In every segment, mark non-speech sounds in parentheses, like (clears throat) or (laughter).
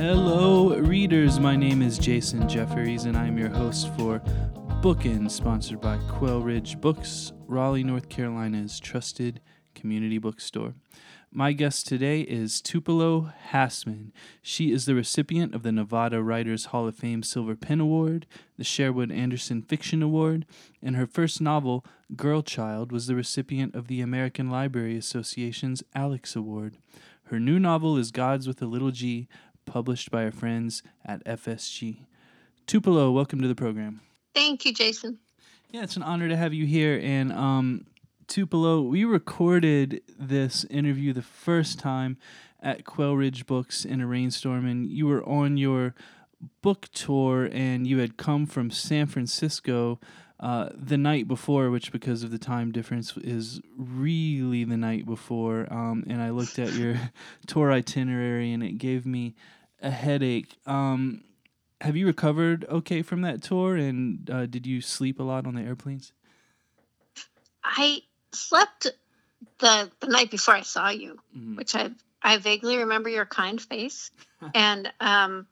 Hello, readers. My name is Jason Jefferies, and I'm your host for Bookin, sponsored by Quail Ridge Books, Raleigh, North Carolina's trusted community bookstore. My guest today is Tupelo Hassman. She is the recipient of the Nevada Writers Hall of Fame Silver Pen Award, the Sherwood Anderson Fiction Award, and her first novel, Girl Child, was the recipient of the American Library Association's Alex Award. Her new novel is Gods with a Little G, published by our friends at FSG. Tupelo, welcome to the program. Thank you, Jason. Yeah, it's an honor to have you here. And um, Tupelo, we recorded this interview the first time at Quail Ridge Books in a rainstorm, and you were on your book tour and you had come from San Francisco uh, the night before, which because of the time difference is really the night before. Um, and I looked at your (laughs) tour itinerary and it gave me a headache. Um, have you recovered okay from that tour? And uh, did you sleep a lot on the airplanes? I slept the the night before I saw you, mm-hmm. which I I vaguely remember your kind face, (laughs) and um,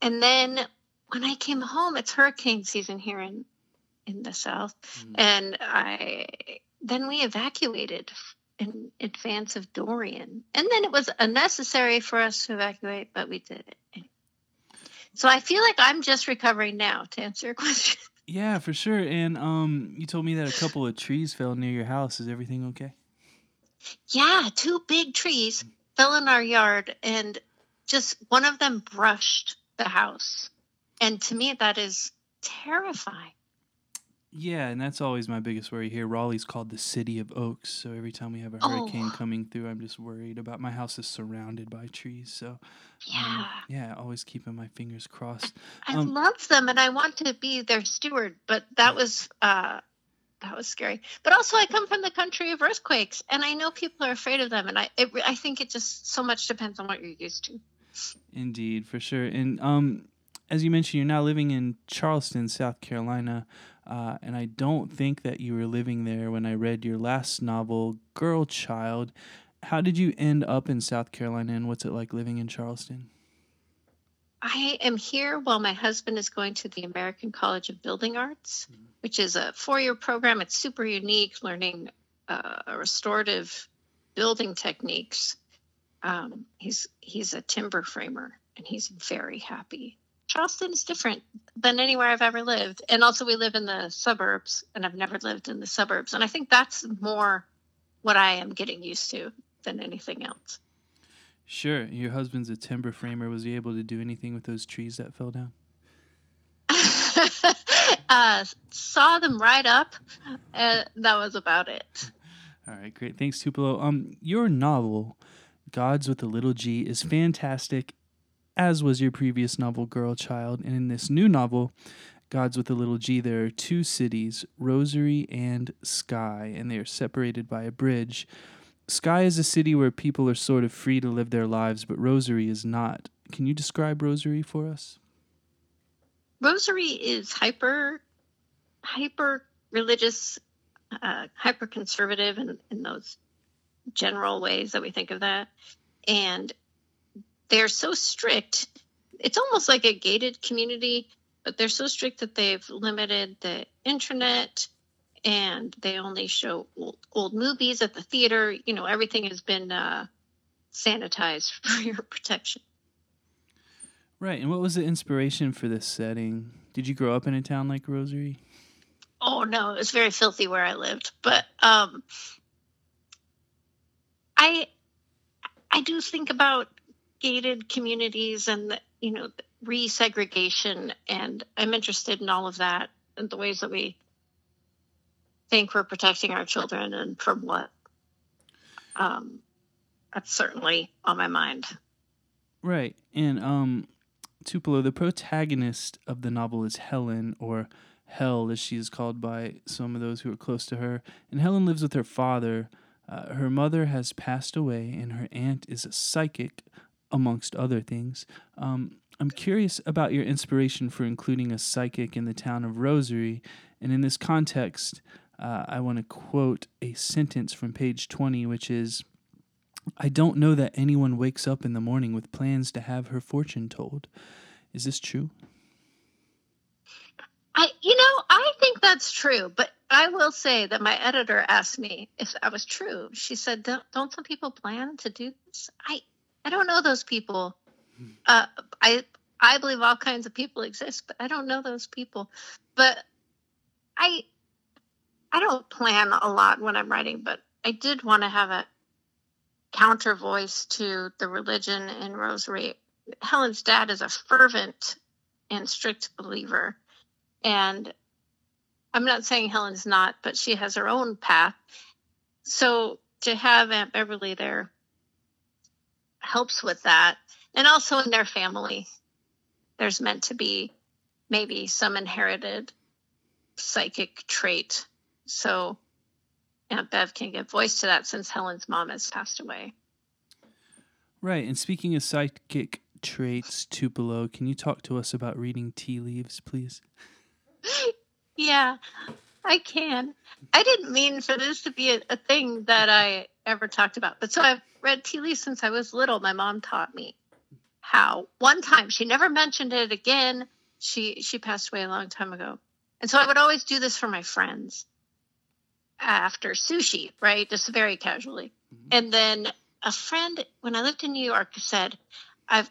and then when I came home, it's hurricane season here in in the south, mm-hmm. and I then we evacuated in advance of Dorian, and then it was unnecessary for us to evacuate, but we did it. So I feel like I'm just recovering now. To answer your (laughs) question. Yeah, for sure. And um, you told me that a couple of trees fell near your house. Is everything okay? Yeah, two big trees fell in our yard, and just one of them brushed the house. And to me, that is terrifying. Yeah, and that's always my biggest worry here. Raleigh's called the city of oaks, so every time we have a hurricane oh. coming through, I'm just worried about my house is surrounded by trees. So, um, yeah, um, yeah, always keeping my fingers crossed. I um, love them, and I want to be their steward, but that was uh, that was scary. But also, I come from the country of earthquakes, and I know people are afraid of them, and I it, I think it just so much depends on what you're used to. Indeed, for sure, and um, as you mentioned, you're now living in Charleston, South Carolina. Uh, and I don't think that you were living there when I read your last novel, Girl Child. How did you end up in South Carolina, and what's it like living in Charleston? I am here while my husband is going to the American College of Building Arts, mm-hmm. which is a four year program. It's super unique, learning uh, restorative building techniques. Um, he's he's a timber framer, and he's very happy Charleston is different than anywhere I've ever lived. And also, we live in the suburbs, and I've never lived in the suburbs. And I think that's more what I am getting used to than anything else. Sure. Your husband's a timber framer. Was he able to do anything with those trees that fell down? (laughs) uh, saw them right up. and that was about it. (laughs) All right, great. Thanks, Tupelo. Um, your novel, Gods with a Little G, is fantastic as was your previous novel, Girl Child. And in this new novel, Gods with a Little G, there are two cities, Rosary and Sky, and they are separated by a bridge. Sky is a city where people are sort of free to live their lives, but Rosary is not. Can you describe Rosary for us? Rosary is hyper, hyper religious, uh, hyper conservative in, in those general ways that we think of that. And they're so strict. It's almost like a gated community, but they're so strict that they've limited the internet and they only show old, old movies at the theater. You know, everything has been uh, sanitized (laughs) for your protection. Right. And what was the inspiration for this setting? Did you grow up in a town like Rosary? Oh no, it was very filthy where I lived. But um, I I do think about gated communities and you know resegregation. And i'm interested in all of that and the ways that we think we're protecting our children and from what um, that's certainly on my mind. Right. And um tupelo the protagonist of the novel is helen or hell as she is called by some of those who are close to her. And helen lives with her father. Uh, her mother has passed away and her aunt is a psychic amongst other things. Um, I'm curious about your inspiration for including a psychic in the town of Rosary. And in this context, uh, I want to quote a sentence from page 20, which is I don't know that anyone wakes up in the morning with plans to have her fortune told. Is this true? I, you know, I think that's true, but I will say that my editor asked me if that was true. She said, "Don't, don't some people plan to do this?" I, I don't know those people. Hmm. Uh, I, I believe all kinds of people exist, but I don't know those people. But I, I don't plan a lot when I'm writing, but I did want to have a counter voice to the religion in Rosary. Helen's dad is a fervent and strict believer and I'm not saying Helen's not, but she has her own path. So to have Aunt Beverly there helps with that. And also in their family, there's meant to be maybe some inherited psychic trait. So Aunt Bev can give voice to that since Helen's mom has passed away. Right. And speaking of psychic traits, Tupelo, can you talk to us about reading tea leaves, please? (laughs) yeah, I can. I didn't mean for this to be a, a, thing that I ever talked about. But so I've read tea leaves since I was little. My mom taught me how. One time, she never mentioned it again. She she passed away a long time ago, and so I would always do this for my friends after sushi, right? Just very casually. Mm-hmm. And then a friend, when I lived in New York, said, "I've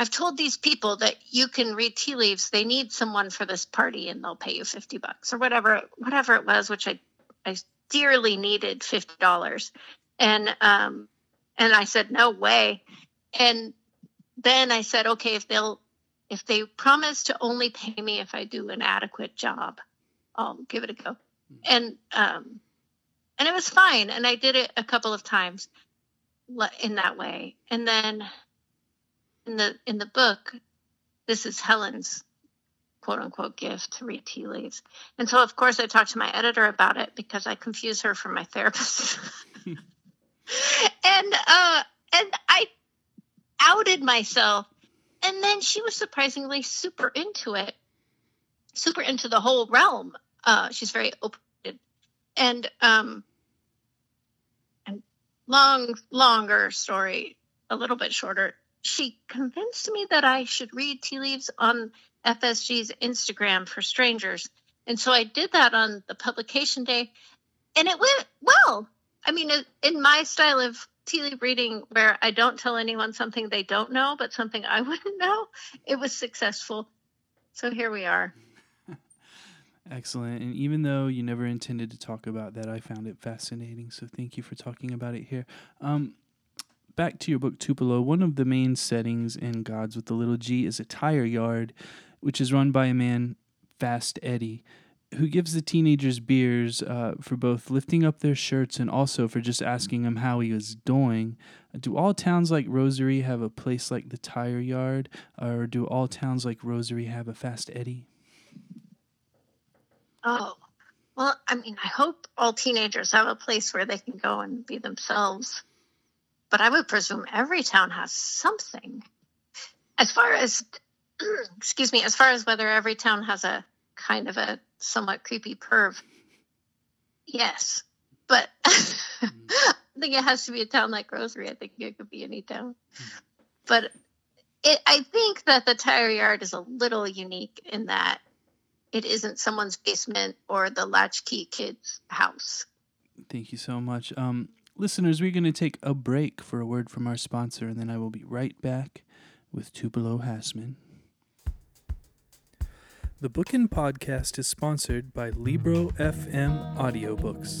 I've told these people that you can read tea leaves. They need someone for this party and they'll pay you 50 bucks or whatever, whatever it was, which I, I dearly needed $50. And, um, and I said, no way. And then I said, okay, if they'll, if they promise to only pay me if I do an adequate job, I'll give it a go. Hmm. And, um, and it was fine. And I did it a couple of times in that way. And then in the in the book, this is Helen's quote unquote gift to read tea leaves. And so of course I talked to my editor about it because I confuse her for my therapist. (laughs) and uh and I outed myself. And then she was surprisingly super into it, super into the whole realm. Uh, she's very open and um and long longer story a little bit shorter she convinced me that I should read tea leaves on FSG's Instagram for strangers. And so I did that on the publication day, and it went well. I mean, in my style of tea leaf reading, where I don't tell anyone something they don't know, but something I (laughs) wouldn't know, it was successful. So here we are. (laughs) Excellent. And even though you never intended to talk about that, I found it fascinating. So thank you for talking about it here. Um, back to your book Tupelo, one of the main settings in Gods with the Little G is a tire yard, which is run by a man, Fast Eddie, who gives the teenagers beers uh, for both lifting up their shirts and also for just asking them how he was doing. Do all towns like Rosary have a place like the tire yard, or do all towns like Rosary have a Fast Eddie? Oh, well, I mean, I hope all teenagers have a place where they can go and be themselves but I would presume every town has something. As far as, (clears throat) excuse me, as far as whether every town has a kind of a somewhat creepy perv, yes. But (laughs) I think it has to be a town like Rosary. I think it could be any town. But it, I think that the tire yard is a little unique in that it isn't someone's basement or the latchkey kid's house. Thank you so much. Um, Listeners, we're going to take a break for a word from our sponsor, and then I will be right back with Tupelo Hassman. The Bookin Podcast is sponsored by Libro FM Audiobooks.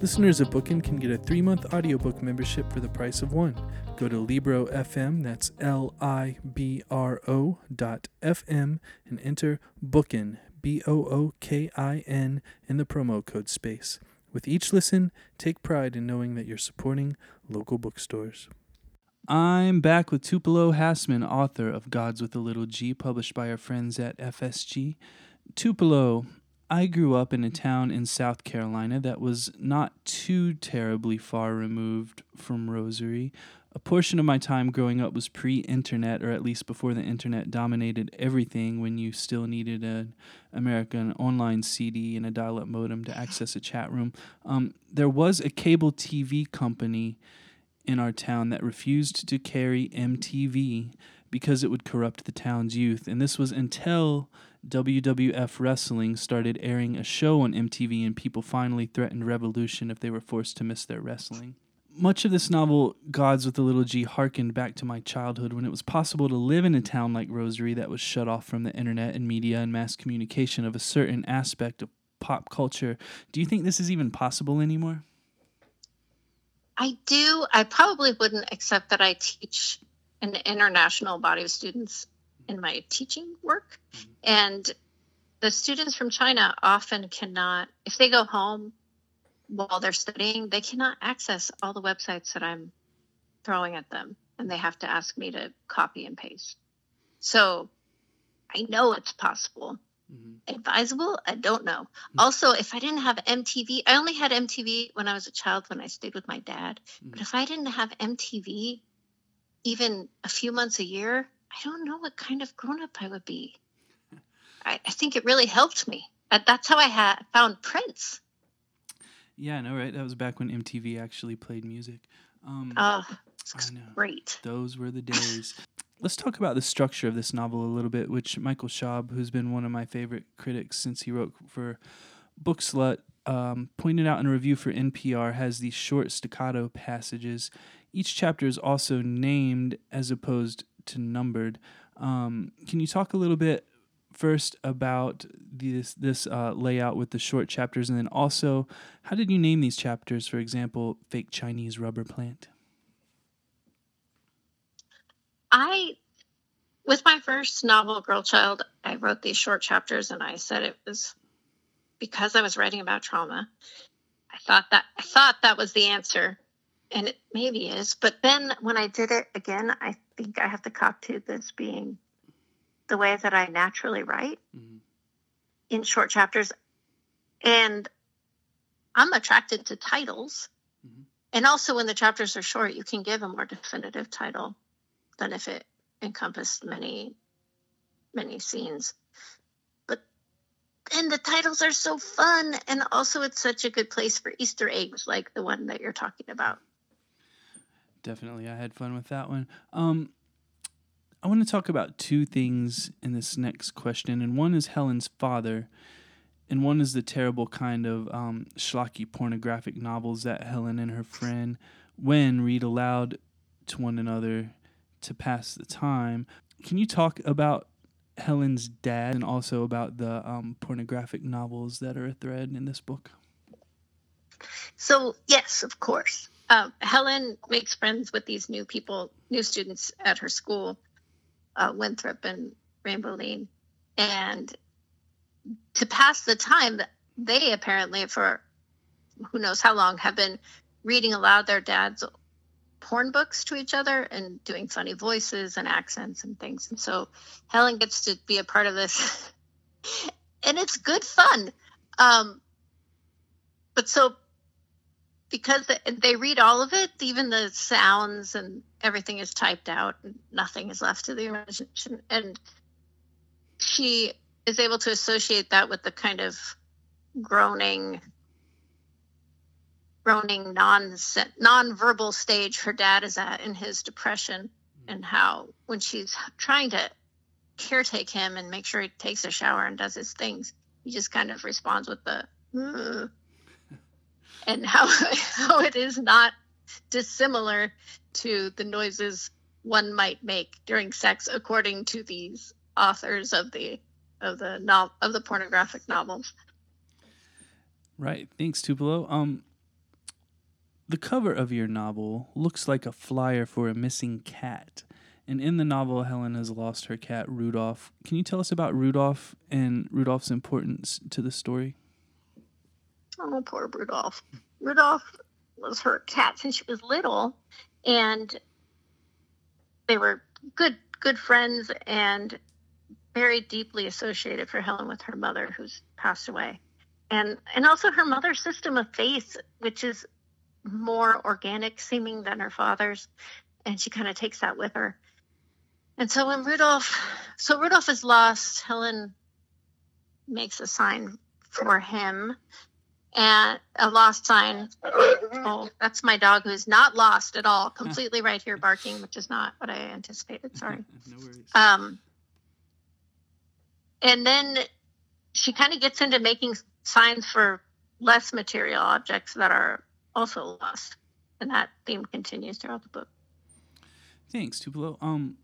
Listeners of Bookin can get a three month audiobook membership for the price of one. Go to Libro FM, that's L I B R O dot FM, and enter Bookin, B O O K I N, in the promo code space. With each listen, take pride in knowing that you're supporting local bookstores. I'm back with Tupelo Hassman, author of Gods with a Little G, published by our friends at FSG. Tupelo, I grew up in a town in South Carolina that was not too terribly far removed from Rosary. A portion of my time growing up was pre internet, or at least before the internet dominated everything when you still needed an American online CD and a dial up modem to access a chat room. Um, there was a cable TV company in our town that refused to carry MTV because it would corrupt the town's youth. And this was until WWF Wrestling started airing a show on MTV, and people finally threatened revolution if they were forced to miss their wrestling. Much of this novel, Gods with a Little G, harkened back to my childhood when it was possible to live in a town like Rosary that was shut off from the internet and media and mass communication of a certain aspect of pop culture. Do you think this is even possible anymore? I do. I probably wouldn't accept that I teach an international body of students in my teaching work. Mm-hmm. And the students from China often cannot, if they go home while they're studying, they cannot access all the websites that I'm throwing at them. And they have to ask me to copy and paste. So I know it's possible. Mm-hmm. Advisable? I don't know. Mm-hmm. Also, if I didn't have MTV, I only had MTV when I was a child when I stayed with my dad. Mm-hmm. But if I didn't have MTV even a few months a year, I don't know what kind of grown up I would be. I, I think it really helped me. That's how I had found Prince. Yeah, I know, right. That was back when MTV actually played music. Um, oh, great. Those were the (laughs) days. Let's talk about the structure of this novel a little bit, which Michael Schaub, who's been one of my favorite critics since he wrote for Bookslut, um, pointed out in a review for NPR, has these short staccato passages. Each chapter is also named as opposed to numbered. Um, can you talk a little bit first about this this uh, layout with the short chapters, and then also how did you name these chapters? For example, fake Chinese rubber plant. I, with my first novel, Girl Child, I wrote these short chapters, and I said it was because I was writing about trauma. I thought that I thought that was the answer, and it maybe is. But then when I did it again, I think I have to cop to this being the way that I naturally write mm-hmm. in short chapters, and I'm attracted to titles. Mm-hmm. And also, when the chapters are short, you can give a more definitive title than if it encompassed many, many scenes. But and the titles are so fun, and also it's such a good place for Easter eggs, like the one that you're talking about. Definitely, I had fun with that one. Um, I want to talk about two things in this next question, and one is Helen's father, and one is the terrible kind of um, schlocky pornographic novels that Helen and her friend Wen read aloud to one another to pass the time. Can you talk about Helen's dad and also about the um, pornographic novels that are a thread in this book? So, yes, of course. Uh, Helen makes friends with these new people, new students at her school, uh, Winthrop and Rainbow Lane. And to pass the time, they apparently, for who knows how long, have been reading aloud their dad's porn books to each other and doing funny voices and accents and things. And so Helen gets to be a part of this, (laughs) and it's good fun. Um, but so because they read all of it, even the sounds and everything is typed out, and nothing is left to the imagination. And she is able to associate that with the kind of groaning groaning non non-verbal stage her dad is at in his depression mm-hmm. and how when she's trying to caretake him and make sure he takes a shower and does his things he just kind of responds with the mm. And how (laughs) how it is not dissimilar to the noises one might make during sex according to these authors of the of the novel of the pornographic novels right thanks tupelo um the cover of your novel looks like a flyer for a missing cat. And in the novel, Helen has lost her cat, Rudolph. Can you tell us about Rudolph and Rudolph's importance to the story? Oh, poor Rudolph. Rudolph was her cat since she was little. And they were good good friends and very deeply associated for Helen with her mother, who's passed away, and and also her mother's system of faith, which is more organic seeming than her father's, and she kind of takes that with her. And so when Rudolph, so Rudolph is lost, Helen makes a sign for him and a lost sign. (laughs) Oh, that's my dog who's not lost at all, completely right here barking, which is not what I anticipated. Sorry. (laughs) no worries. Um, and then she kind of gets into making signs for less material objects that are also lost, and that theme continues throughout the book. Thanks, Tupelo. Um,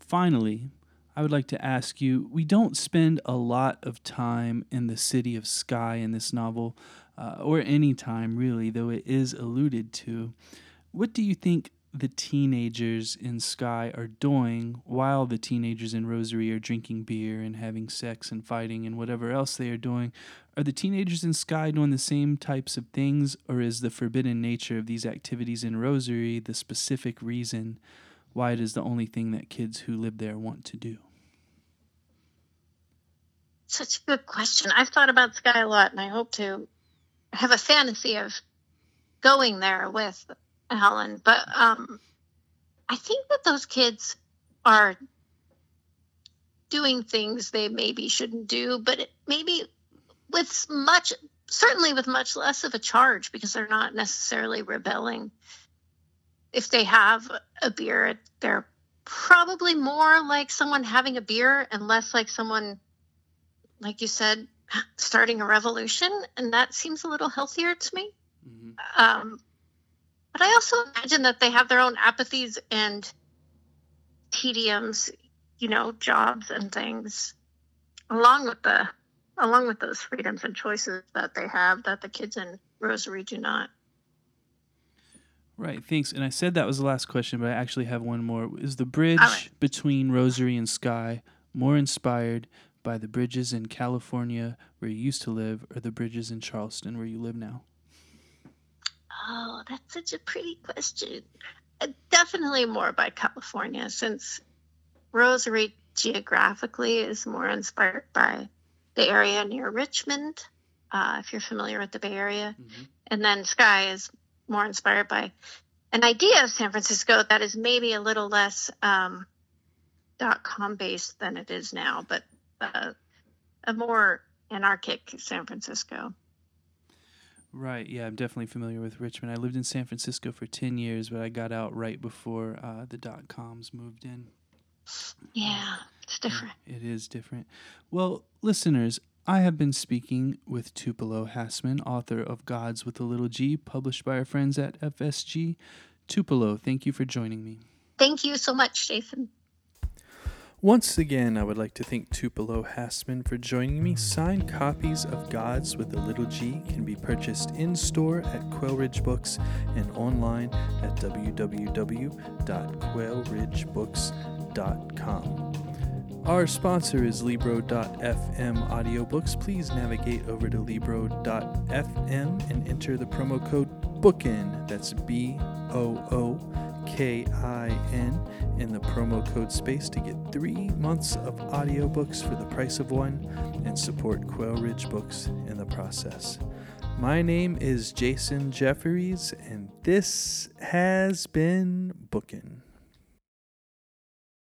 finally, I would like to ask you we don't spend a lot of time in the city of Sky in this novel, uh, or any time really, though it is alluded to. What do you think the teenagers in Sky are doing while the teenagers in Rosary are drinking beer and having sex and fighting and whatever else they are doing? Are the teenagers in Sky doing the same types of things, or is the forbidden nature of these activities in Rosary the specific reason why it is the only thing that kids who live there want to do? Such a good question. I've thought about Sky a lot, and I hope to have a fantasy of going there with Helen. But um, I think that those kids are doing things they maybe shouldn't do, but maybe with much, certainly with much less of a charge because they're not necessarily rebelling. If they have a beer, they're probably more like someone having a beer and less like someone like you said, (clears throat) starting a revolution, and that seems a little healthier to me. Mm-hmm. Um, but I also imagine that they have their own apathies and tediums, you know, jobs and things, along with the along with those freedoms and choices that they have that the kids in Rosary do not. Right, thanks. And I said that was the last question, but I actually have one more. Is the bridge right. between Rosary and Sky more inspired by the bridges in California where you used to live or the bridges in Charleston where you live now? Oh, that's such a pretty question. Uh, definitely more by California since Rosary geographically is more inspired by the area near Richmond, uh, if you're familiar with the Bay Area. Mm-hmm. And then Sky is more inspired by an idea of San Francisco that is maybe a little less um, dot com based than it is now, but a, a more anarchic San Francisco. Right. Yeah, I'm definitely familiar with Richmond. I lived in San Francisco for 10 years, but I got out right before uh, the dot coms moved in. Yeah, it's different. It is different. Well, listeners, I have been speaking with Tupelo Hassman, author of Gods with a Little G, published by our friends at FSG. Tupelo, thank you for joining me. Thank you so much, Jason. Once again, I would like to thank Tupelo Hassman for joining me. Mm. Signed copies of Gods with a Little G can be purchased in store at Quail Ridge Books and online at www.quailridgebooks.com. Our sponsor is Libro.fm audiobooks. Please navigate over to Libro.fm and enter the promo code BOOKIN. That's B O O K I N in the promo code space to get three months of audiobooks for the price of one and support Quail Ridge Books in the process. My name is Jason Jefferies, and this has been Bookin'.